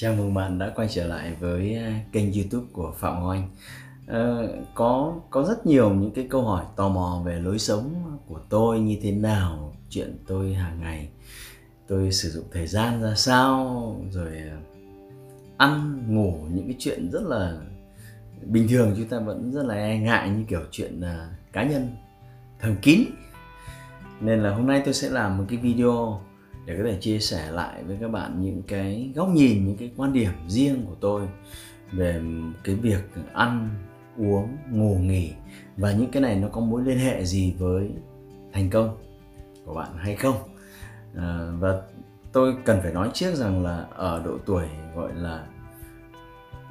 Chào mừng bạn đã quay trở lại với à, kênh YouTube của Phạm Ngọc Anh. À, có có rất nhiều những cái câu hỏi tò mò về lối sống của tôi như thế nào, chuyện tôi hàng ngày, tôi sử dụng thời gian ra sao, rồi à, ăn ngủ những cái chuyện rất là bình thường chúng ta vẫn rất là e ngại như kiểu chuyện à, cá nhân thầm kín nên là hôm nay tôi sẽ làm một cái video để có thể chia sẻ lại với các bạn những cái góc nhìn những cái quan điểm riêng của tôi về cái việc ăn uống ngủ nghỉ và những cái này nó có mối liên hệ gì với thành công của bạn hay không. À, và tôi cần phải nói trước rằng là ở độ tuổi gọi là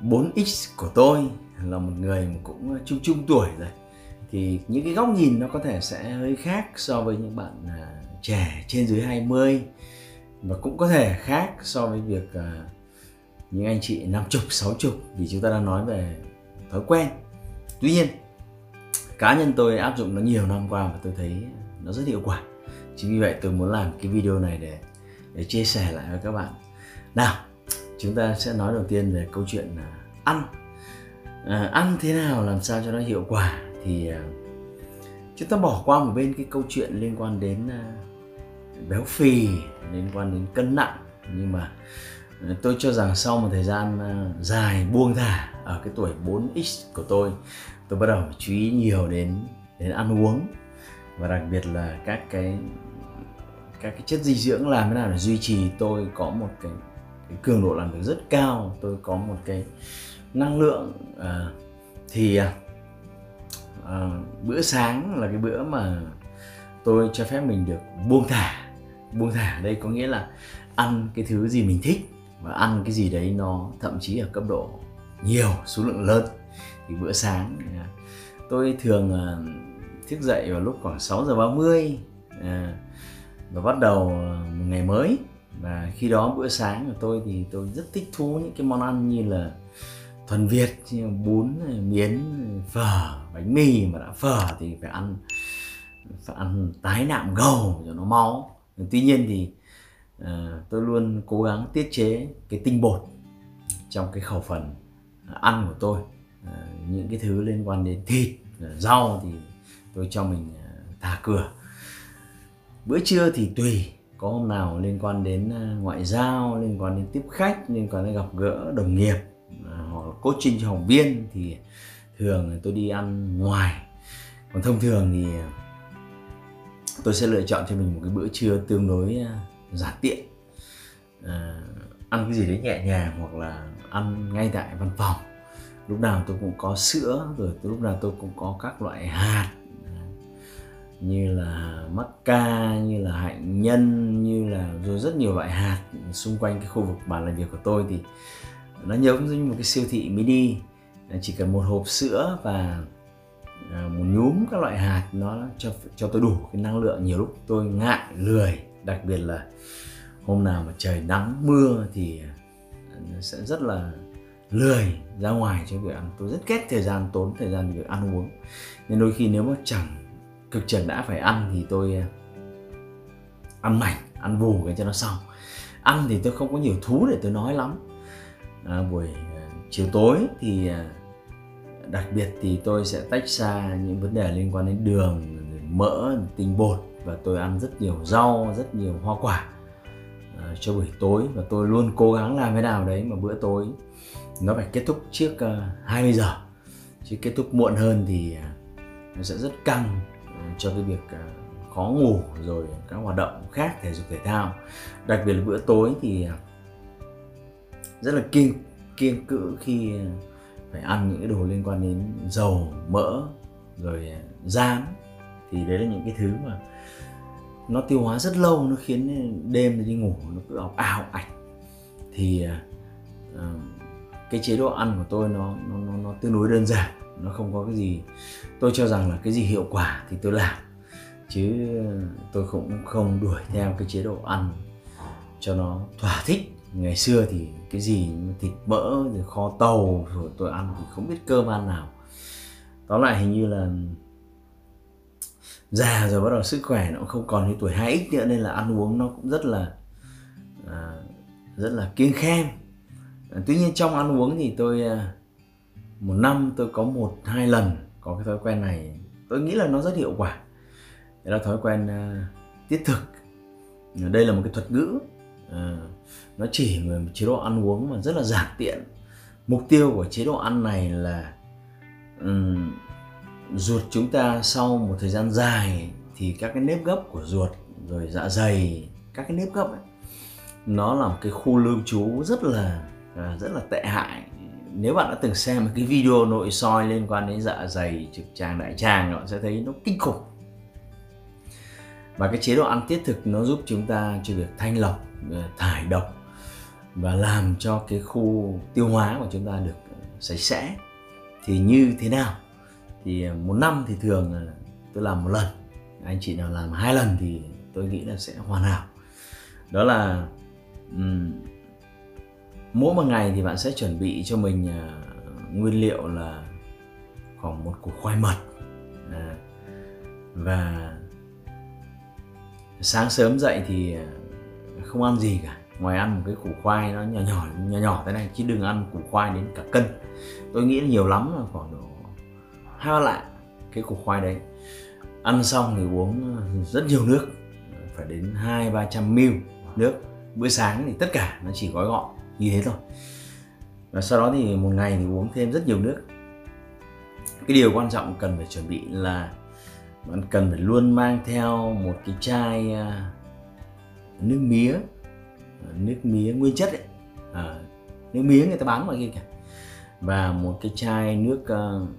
4x của tôi là một người cũng chung chung tuổi rồi thì những cái góc nhìn nó có thể sẽ hơi khác so với những bạn à, trẻ trên dưới 20 và cũng có thể khác so với việc uh, những anh chị năm chục sáu chục vì chúng ta đang nói về thói quen. Tuy nhiên cá nhân tôi áp dụng nó nhiều năm qua và tôi thấy nó rất hiệu quả. Chính vì vậy tôi muốn làm cái video này để để chia sẻ lại với các bạn. Nào chúng ta sẽ nói đầu tiên về câu chuyện uh, ăn. À, ăn thế nào làm sao cho nó hiệu quả thì uh, chúng ta bỏ qua một bên cái câu chuyện liên quan đến à, béo phì liên quan đến cân nặng. Nhưng mà à, tôi cho rằng sau một thời gian à, dài buông thả ở cái tuổi 4x của tôi tôi bắt đầu chú ý nhiều đến đến ăn uống. Và đặc biệt là các cái các cái chất dinh dưỡng làm thế nào để duy trì tôi có một cái, cái cường độ làm việc rất cao tôi có một cái năng lượng à, thì à, à, bữa sáng là cái bữa mà tôi cho phép mình được buông thả. Buông thả đây có nghĩa là ăn cái thứ gì mình thích và ăn cái gì đấy nó thậm chí ở cấp độ nhiều số lượng lớn. Thì bữa sáng à, tôi thường à, thức dậy vào lúc khoảng 6 giờ 30 à, và bắt đầu một ngày mới. Và khi đó bữa sáng của tôi thì tôi rất thích thú những cái món ăn như là thuần Việt như bún, miến, phở, bánh mì mà đã phở thì phải ăn phải ăn tái nạm gầu cho nó máu. Tuy nhiên thì uh, tôi luôn cố gắng tiết chế cái tinh bột trong cái khẩu phần ăn của tôi. Uh, những cái thứ liên quan đến thịt ờ, rau thì tôi cho mình thả cửa. Bữa trưa thì tùy có hôm nào liên quan đến ngoại giao liên quan đến tiếp khách liên quan đến gặp gỡ đồng nghiệp hoặc là coaching cho học viên thì thường tôi đi ăn ngoài. Còn thông thường thì tôi sẽ lựa chọn cho mình một cái bữa trưa tương đối à, giản tiện. À, ăn cái gì đấy nhẹ nhàng hoặc là ăn ngay tại văn phòng. Lúc nào tôi cũng có sữa rồi lúc nào tôi cũng có các loại hạt à, như là mắc ca như là hạnh nhân như là rồi rất nhiều loại hạt xung quanh cái khu vực bàn làm việc của tôi. Thì nó giống như một cái siêu thị mini. Chỉ cần một hộp sữa và à, một nhúm các loại hạt, nó cho cho tôi đủ cái năng lượng. Nhiều lúc tôi ngại lười, đặc biệt là hôm nào mà trời nắng, mưa thì à, sẽ rất là lười ra ngoài cho việc ăn. Tôi rất ghét thời gian tốn, thời gian việc ăn uống. Nên đôi khi nếu mà chẳng cực chẳng đã phải ăn thì tôi à, ăn mảnh, ăn vù cái cho nó xong. Ăn thì tôi không có nhiều thú để tôi nói lắm à, buổi à, chiều tối thì à, đặc biệt thì tôi sẽ tách xa những vấn đề liên quan đến đường mỡ tinh bột và tôi ăn rất nhiều rau rất nhiều hoa quả uh, cho buổi tối và tôi luôn cố gắng làm thế nào đấy mà bữa tối nó phải kết thúc trước uh, 20 giờ. Chứ kết thúc muộn hơn thì uh, nó sẽ rất căng uh, cho cái việc uh, khó ngủ rồi các hoạt động khác thể dục thể thao. Đặc biệt là bữa tối thì uh, rất là kiêng kiêng cữ khi phải ăn những cái đồ liên quan đến dầu mỡ rồi rán. Thì đấy là những cái thứ mà nó tiêu hóa rất lâu nó khiến đêm đi ngủ nó cứ ọc ảo ảnh thì uh, cái chế độ ăn của tôi nó nó nó, nó tương đối đơn giản nó không có cái gì tôi cho rằng là cái gì hiệu quả thì tôi làm. Chứ à, tôi cũng không đuổi theo cái chế độ ăn cho nó thỏa thích ngày xưa thì cái gì thịt mỡ rồi kho tàu rồi tôi ăn thì không biết cơm ăn nào. Tóm lại hình như là già rồi bắt đầu sức khỏe nó cũng không còn như tuổi 2x nữa nên là ăn uống nó cũng rất là à, rất là kiêng khem. À, tuy nhiên trong ăn uống thì tôi à, một năm tôi có một hai lần có cái thói quen này. Tôi nghĩ là nó rất hiệu quả. Đó là thói quen à, tiết thực. Đây là một cái thuật ngữ à, nó chỉ về một chế độ ăn uống mà rất là giản tiện. Mục tiêu của chế độ ăn này là um, ruột chúng ta sau một thời gian dài thì các cái nếp gấp của ruột rồi dạ dày các cái nếp gấp ấy, nó là một cái khu lưu trú rất là à, rất là tệ hại. Nếu bạn đã từng xem một cái video nội soi liên quan đến dạ dày trực tràng đại tràng bạn sẽ thấy nó kinh khủng. Và cái chế độ ăn tiết thực nó giúp chúng ta cho việc thanh lọc Ờ, thải độc và làm cho cái khu tiêu hóa của chúng ta được sạch sẽ. Thì như thế nào? Thì ờ, một năm thì thường tôi làm một lần anh chị nào làm hai lần thì tôi nghĩ là sẽ hoàn hảo. Đó là um, mỗi một ngày thì bạn sẽ chuẩn bị cho mình uh, nguyên liệu là khoảng một củ khoai mật uh, và sáng sớm dậy thì không ăn gì cả. Ngoài ăn một cái củ khoai nó nhỏ nhỏ nhỏ nhỏ thế này, chứ đừng ăn củ khoai đến cả cân. Tôi nghĩ là nhiều lắm là khoảng độ hai ba lạng cái củ khoai đấy. Ăn xong thì uống ờ, rất nhiều nước, phải đến hai, ba trăm ml nước. Bữa sáng thì tất cả nó chỉ gói gọn như thế thôi. Và sau đó thì một ngày thì uống thêm rất nhiều nước. Cái điều quan trọng cần phải chuẩn bị là bạn cần phải luôn mang theo một cái chai à, nước mía nước mía nguyên chất ấy. À, nước mía người ta bán ngoài kia cả và một cái chai nước uh,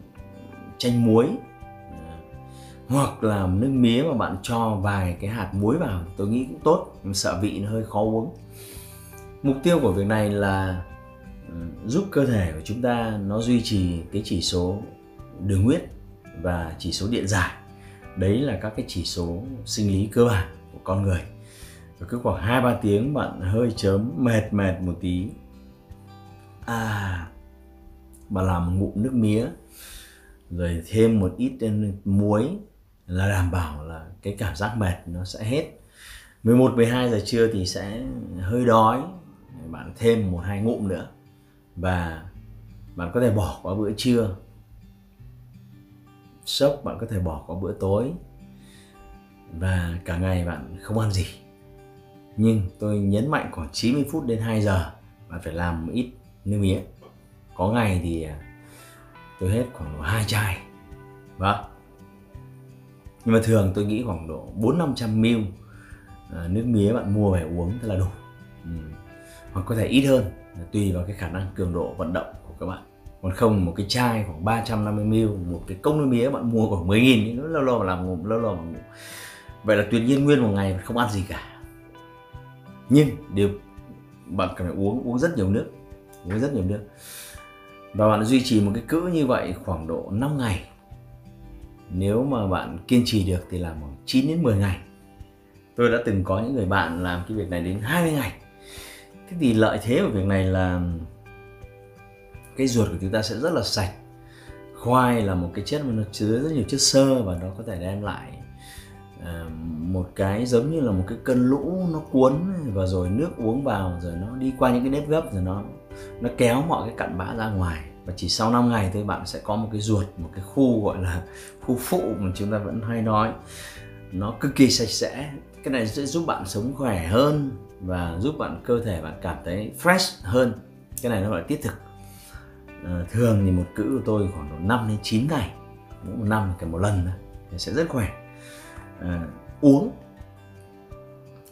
chanh muối. À, hoặc là nước mía mà bạn cho vài cái hạt muối vào tôi nghĩ cũng tốt. Nhưng sợ vị nó hơi khó uống. Mục tiêu của việc này là ừ, giúp cơ thể của chúng ta nó duy trì cái chỉ số đường huyết và chỉ số điện giải. Đấy là các cái chỉ số sinh lý cơ bản của con người rồi cứ khoảng hai, ba tiếng bạn hơi chớm, mệt mệt một tí. À bạn làm một ngụm nước mía, rồi thêm một ít muối là đảm bảo là cái cảm giác mệt nó sẽ hết. 11 12 giờ trưa thì sẽ hơi đói. Bạn thêm một, hai ngụm nữa và bạn có thể bỏ qua bữa trưa. Sốc bạn có thể bỏ qua bữa tối. Và cả ngày bạn không ăn gì nhưng tôi nhấn mạnh khoảng 90 phút đến 2 giờ, bạn phải làm một ít nước mía có ngày thì à, tôi hết khoảng độ hai chai. Vâng. Nhưng mà thường tôi nghĩ khoảng độ bốn năm trăm ml à, nước mía bạn mua về uống thế là đủ. Ừ. hoặc có thể ít hơn, tùy vào cái khả năng cường độ vận động của các bạn. Còn không, một cái chai khoảng 350 ml, một cái cốc nước mía bạn mua khoảng 10 nghìn nó lâu lâu mà làm ngủ, lâu lâu mà ngủ. Vậy là tuyệt nhiên nguyên một ngày không ăn gì cả nhưng điều bạn cần phải uống uống rất nhiều nước uống rất nhiều nước. Và bạn duy trì một cái cữ như vậy khoảng độ 5 ngày. Nếu mà bạn kiên trì được thì làm khoảng 9 đến 10 ngày. Tôi đã từng có những người bạn làm cái việc này đến 20 ngày. Thế thì lợi thế của việc này là cái ruột của chúng ta sẽ rất là sạch. Khoai là một cái chất mà nó chứa rất nhiều chất xơ và nó có thể đem lại uh, một cái giống như là một cái cơn lũ nó cuốn và rồi nước uống vào rồi nó đi qua những cái nếp gấp rồi nó nó kéo mọi cái cặn bã ra ngoài. Và chỉ sau 5 ngày thôi bạn sẽ có một cái ruột một cái khu gọi là khu phụ mà chúng ta vẫn hay nói. Nó cực kỳ sạch sẽ. Cái này sẽ giúp bạn sống khỏe hơn và giúp bạn cơ thể bạn cảm thấy fresh hơn. Cái này nó gọi là tiết thực. À, thường thì một cữ của tôi khoảng độ 5 đến 9 ngày mỗi một năm cả một lần thôi sẽ rất khỏe. À, uống.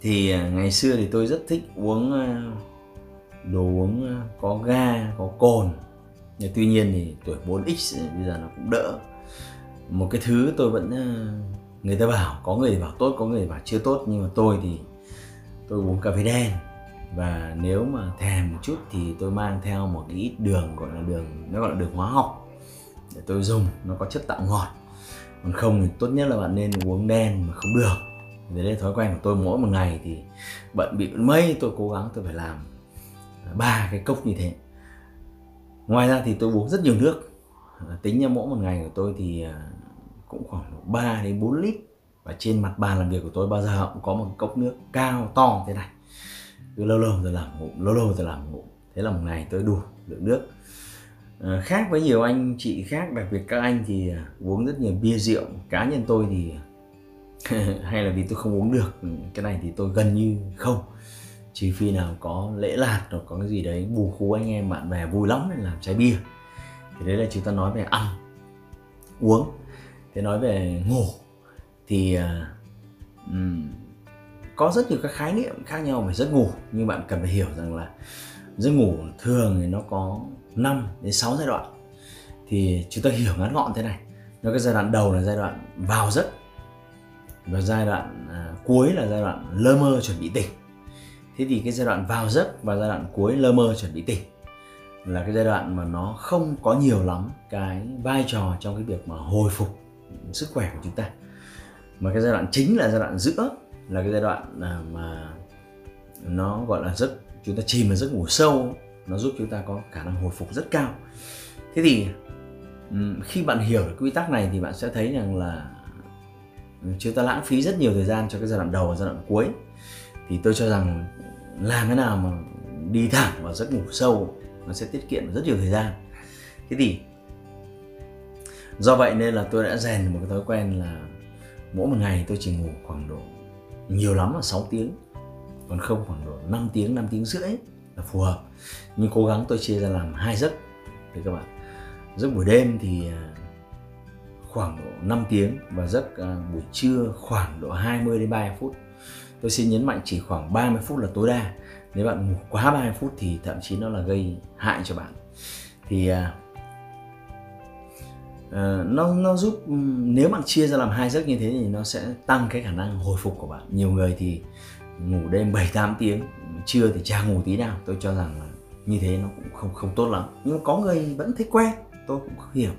Thì à, ngày xưa thì tôi rất thích uống à, đồ uống à, có ga, có cồn. Nhưng tuy nhiên thì tuổi 4x bây giờ nó cũng đỡ. Một cái thứ tôi vẫn người ta bảo, có người bảo tốt, có người bảo chưa tốt. Nhưng mà tôi thì tôi uống cà phê đen. Và nếu mà thèm một chút thì tôi mang theo một cái ít đường, gọi là đường, nó gọi là đường hóa học để tôi dùng. Nó có chất tạo ngọt còn không thì tốt nhất là bạn nên uống đen mà không được. đấy là thói quen của tôi mỗi một ngày thì bận bị mây tôi cố gắng tôi phải làm ba cái cốc như thế. Ngoài ra thì tôi uống rất nhiều nước. À, tính ra mỗi một ngày của tôi thì à, cũng khoảng 3 đến 4 lít. Và trên mặt bàn làm việc của tôi bao giờ cũng có một cốc nước cao to thế này. Cứ lâu lâu rồi làm ngụm, lâu lâu rồi làm ngụm. Thế là một ngày tôi đủ lượng nước à, khác với nhiều anh chị khác đặc biệt các anh thì ờ, uống rất nhiều bia rượu. Cá nhân tôi thì hay là vì tôi không uống được ừ, cái này thì tôi gần như không. Trừ phi nào có lễ lạt hoặc có cái gì đấy bù khú anh em bạn bè vui lắm làm trái bia. Thì đấy là chúng ta nói về ăn uống. Thế nói về ngủ thì uh, có rất nhiều các khái niệm khác nhau về giấc ngủ. Nhưng bạn cần phải hiểu rằng là giấc ngủ thường thì nó có 5 đến 6 giai đoạn. Thì chúng ta hiểu ngắn gọn thế này. Nó cái giai đoạn đầu là giai đoạn vào giấc và giai đoạn à, cuối là giai đoạn lơ mơ chuẩn bị tỉnh. Thế thì cái giai đoạn vào giấc và giai đoạn cuối lơ mơ chuẩn bị tỉnh là cái giai đoạn mà nó không có nhiều lắm cái vai trò trong cái việc mà hồi phục sức khỏe của chúng ta. Mà cái giai đoạn chính là giai đoạn giữa là cái giai đoạn à, mà nó gọi là giấc chúng ta chìm vào giấc ngủ sâu nó giúp chúng ta có khả năng hồi phục rất cao. Thế thì khi bạn hiểu được quy tắc này thì bạn sẽ thấy rằng là chúng ta lãng phí rất nhiều thời gian cho cái giai đoạn đầu và giai đoạn cuối. Thì tôi cho rằng làm thế nào mà đi thẳng vào giấc ngủ sâu nó sẽ tiết kiệm rất nhiều thời gian. Thế thì, do vậy nên là tôi đã rèn một cái thói quen là mỗi một ngày tôi chỉ ngủ khoảng độ nhiều lắm là 6 tiếng, còn không khoảng độ 5 tiếng 5 tiếng rưỡi là phù hợp. Nhưng cố gắng tôi chia ra làm hai giấc. Thì các bạn. Giấc buổi đêm thì à, khoảng độ 5 tiếng và giấc à, buổi trưa khoảng độ 20 đến 30 phút. Tôi xin nhấn mạnh chỉ khoảng 30 phút là tối đa. Nếu bạn ngủ quá 30 phút thì thậm chí nó là gây hại cho bạn. Thì uh, nó nó giúp nếu bạn chia ra làm hai giấc như thế thì nó sẽ tăng cái khả năng hồi phục của bạn. Nhiều người thì ngủ đêm 7 8 tiếng, trưa thì chả ngủ tí nào. Tôi cho rằng là như thế nó cũng không không tốt lắm. Nhưng có người vẫn thấy quen, tôi cũng không hiểu.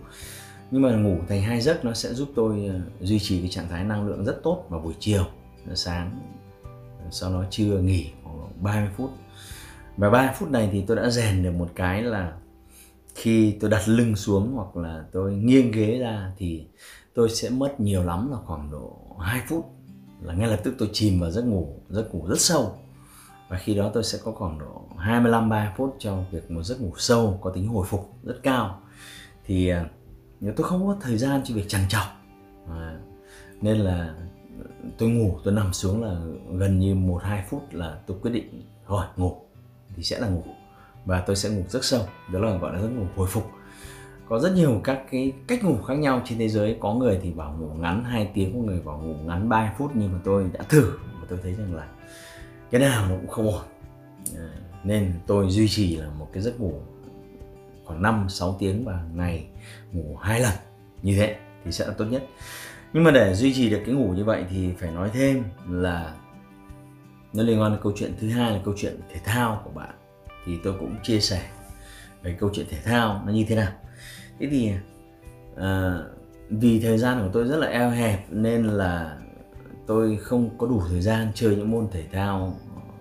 Nhưng mà ngủ thành hai giấc nó sẽ giúp tôi ờ, duy trì cái trạng thái năng lượng rất tốt vào buổi chiều ờ, sáng ờ, sau đó trưa nghỉ khoảng 30 phút. Và 30 phút này thì tôi đã rèn được một cái là khi tôi đặt lưng xuống hoặc là tôi nghiêng ghế ra thì tôi sẽ mất nhiều lắm là khoảng độ 2 phút là ngay lập tức tôi chìm vào giấc ngủ giấc ngủ rất sâu. Và khi đó tôi sẽ có khoảng độ 25 30 phút cho việc một giấc ngủ sâu có tính hồi phục rất cao. Thì à, nếu tôi không có thời gian cho việc trằn trọc à, nên là tôi ngủ tôi nằm xuống là gần như một hai phút là tôi quyết định rồi ngủ. Thì sẽ là ngủ. Và tôi sẽ ngủ rất sâu. Đó là gọi là giấc ngủ hồi phục có rất nhiều các cái cách ngủ khác nhau trên thế giới. Có người thì bảo ngủ ngắn 2 tiếng, có người bảo ngủ ngắn 3 phút. Nhưng mà tôi đã thử và tôi thấy rằng là cái nào nó cũng không ổn. Ờ, nên tôi duy trì là một cái giấc ngủ khoảng 5 6 tiếng và ngày ngủ hai lần. Như thế thì sẽ là tốt nhất. Nhưng mà để duy trì được cái ngủ như vậy thì phải nói thêm là nó liên quan đến câu chuyện thứ hai là câu chuyện thể thao của bạn. Thì tôi cũng chia sẻ về câu chuyện thể thao nó như thế nào thế thì à, vì thời gian của tôi rất là eo hẹp nên là tôi không có đủ thời gian chơi những môn thể thao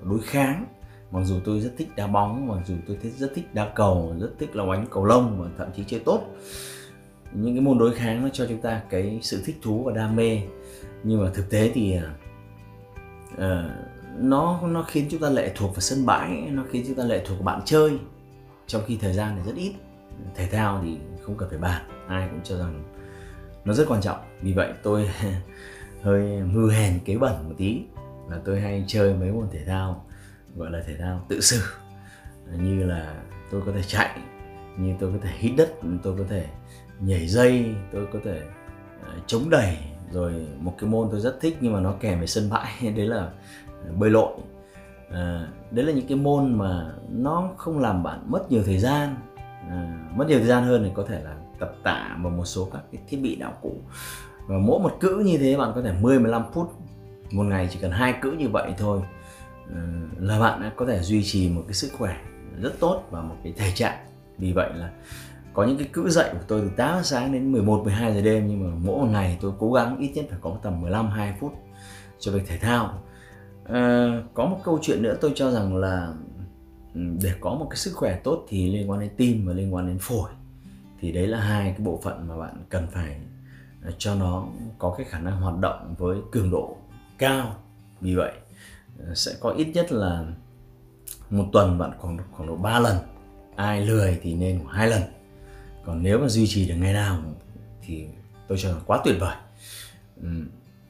đối kháng. Mặc dù tôi rất thích đá bóng mặc dù tôi thích rất thích đá cầu rất thích là đánh cầu lông và thậm chí chơi tốt. Những cái môn đối kháng nó cho chúng ta cái sự thích thú và đam mê. Nhưng mà thực tế thì uh, nó nó khiến chúng ta lệ thuộc vào sân bãi nó khiến chúng ta lệ thuộc vào bạn chơi. Trong khi thời gian thì rất ít. Thể thao thì không cần phải bàn. Ai cũng cho rằng nó rất quan trọng. Vì vậy tôi hơi mưu hèn kế bẩn một tí là tôi hay chơi mấy môn thể thao gọi là thể thao tự xử. Như là tôi có thể chạy như tôi có thể hít đất tôi có thể nhảy dây tôi có thể à, chống đẩy. Rồi một cái môn tôi rất thích nhưng mà nó kèm với sân bãi đấy là bơi lội. À, đấy là những cái môn mà nó không làm bạn mất nhiều thời gian à, mất nhiều thời gian hơn thì có thể là tập tạ và một số các cái thiết bị đạo cụ. Và mỗi một cữ như thế bạn có thể 10 15 phút một ngày chỉ cần hai cữ như vậy thôi. Ờ, là bạn có thể duy trì một cái sức khỏe rất tốt và một cái thể trạng. Vì vậy là có những cái cữ dậy của tôi từ 8 giờ sáng đến 11 12 giờ đêm nhưng mà mỗi một ngày tôi cố gắng ít nhất phải có tầm 15 20 phút cho việc thể thao. À, có một câu chuyện nữa tôi cho rằng là Ừ, để có một cái sức khỏe tốt thì liên quan đến tim và liên quan đến phổi. Thì đấy là hai cái bộ phận mà bạn cần phải à, cho nó có cái khả năng hoạt động với cường độ cao. Vì vậy à, sẽ có ít nhất là một tuần bạn khoảng khoảng độ 3 lần. Ai lười thì nên khoảng hai lần. Còn nếu mà duy trì được ngày nào thì tôi cho là quá tuyệt vời. Ừ,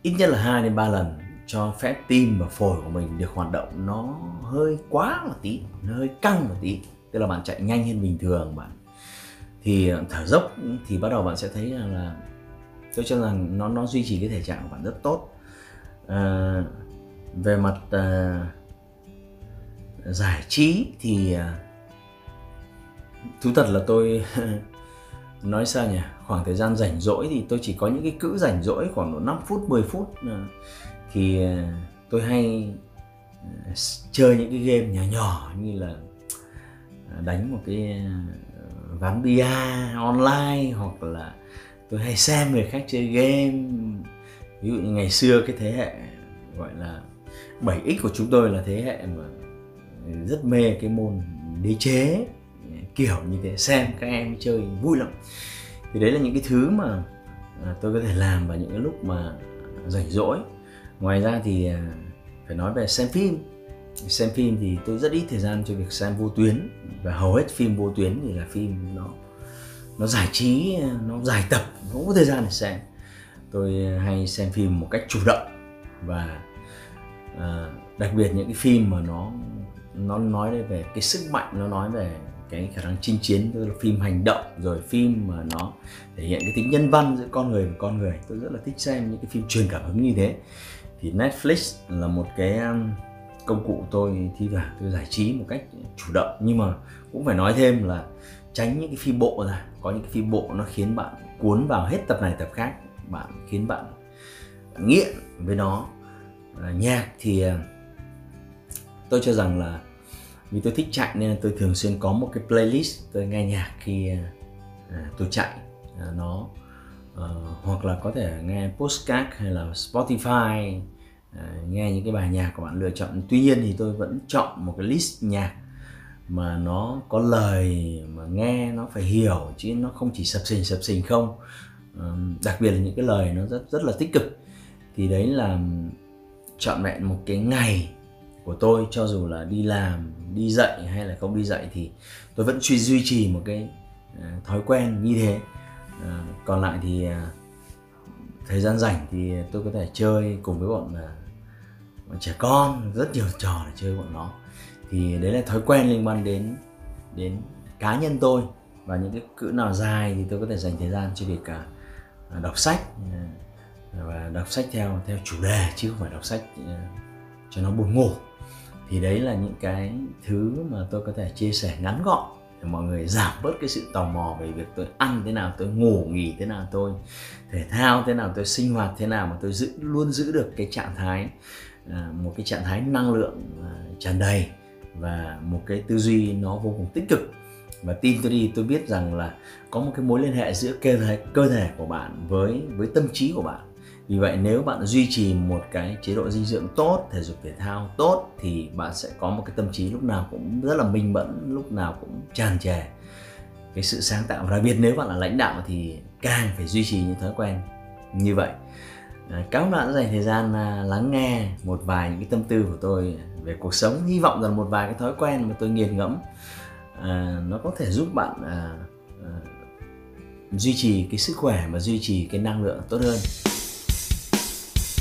ít nhất là hai đến ba lần cho phép tim và phổi của mình được hoạt động nó hơi quá một tí nó hơi căng một tí. Tức là bạn chạy nhanh hơn bình thường bạn. Thì ờ, thở dốc thì bắt đầu bạn sẽ thấy là, là tôi cho rằng nó nó duy trì cái thể trạng của bạn rất tốt. À, về mặt à, giải trí thì à, thú thật là tôi nói sao nhỉ? Khoảng thời gian rảnh rỗi thì tôi chỉ có những cái cữ rảnh rỗi khoảng độ 5 phút 10 phút thì à, tôi hay à, chơi những cái game nhỏ nhỏ như là à, đánh một cái ván bia online hoặc là tôi hay xem người khác chơi game. Ví dụ như ngày xưa cái thế hệ, gọi là 7x của chúng tôi là thế hệ mà ừ, rất mê cái môn đế chế ừ, kiểu như thế, xem các em chơi vui lắm. Thì đấy là những cái thứ mà tôi có thể làm vào những cái lúc mà rảnh rỗi ngoài ra thì à, phải nói về xem phim. Xem phim thì tôi rất ít thời gian cho việc xem vô tuyến và hầu hết phim vô tuyến thì là phim nó nó giải trí à, nó dài tập không có thời gian để xem. Tôi à, hay xem phim một cách chủ động và à, đặc biệt những cái phim mà nó nó nói về cái sức mạnh nó nói về cái khả năng chinh chiến tức là phim hành động rồi phim mà nó thể hiện cái tính nhân văn giữa con người và con người. Tôi rất là thích xem những cái phim truyền cảm hứng như thế thì Netflix là một cái um, công cụ tôi thi thoảng tôi giải trí một cách chủ động. Nhưng mà cũng phải nói thêm là tránh những cái phim bộ ra. Có những cái phim bộ nó khiến bạn cuốn vào hết tập này tập khác. Bạn khiến bạn nghiện với nó. À, nhạc thì à, tôi cho rằng là vì tôi thích chạy nên tôi thường xuyên có một cái playlist tôi nghe nhạc khi à, à tôi chạy à, nó Ờ, hoặc là có thể nghe postcard hay là Spotify. Uh, nghe những cái bài nhạc của bạn lựa chọn. Tuy nhiên thì tôi vẫn chọn một cái list nhạc mà nó có lời mà nghe nó phải hiểu chứ nó không chỉ sập sình sập sình không. Uh, đặc biệt là những cái lời nó rất rất là tích cực. Thì đấy là chọn vẹn một cái ngày của tôi cho dù là đi làm đi dạy hay là không đi dạy thì tôi vẫn duy trì một cái thói quen như thế. Ờ, còn lại thì ờ, thời gian rảnh thì tôi có thể chơi cùng với bọn, uh, bọn trẻ con rất nhiều trò để chơi bọn nó. Thì đấy là thói quen liên quan đến đến cá nhân tôi. Và những cái cữ nào dài thì tôi có thể dành thời gian cho việc đọc sách và đọc sách theo theo chủ đề chứ không phải đọc sách cho nó buồn ngủ. Thì đấy là những cái thứ mà tôi có thể chia sẻ ngắn gọn để mọi người giảm bớt cái sự tò mò về việc tôi ăn thế nào, tôi ngủ nghỉ thế nào, tôi thể thao thế nào, tôi sinh hoạt thế nào mà tôi giữ, luôn giữ được cái trạng thái à, một cái trạng thái năng lượng à, tràn đầy và một cái tư duy nó vô cùng tích cực. Và tin tôi đi, tôi biết rằng là có một cái mối liên hệ giữa cơ thể cơ thể của bạn với với tâm trí của bạn vì vậy nếu bạn duy trì một cái chế độ dinh dưỡng tốt thể dục thể thao tốt thì bạn sẽ có một cái tâm trí lúc nào cũng rất là minh mẫn lúc nào cũng tràn trề. Cái sự sáng tạo và đặc biệt nếu bạn là lãnh đạo thì càng phải duy trì những thói quen như vậy. À, cảm ơn bạn đã dành thời gian à, lắng nghe một vài những cái tâm tư của tôi về cuộc sống. Hy vọng rằng một vài cái thói quen mà tôi nghiền ngẫm à, nó có thể giúp bạn à, à, duy trì cái sức khỏe và duy trì cái năng lượng tốt hơn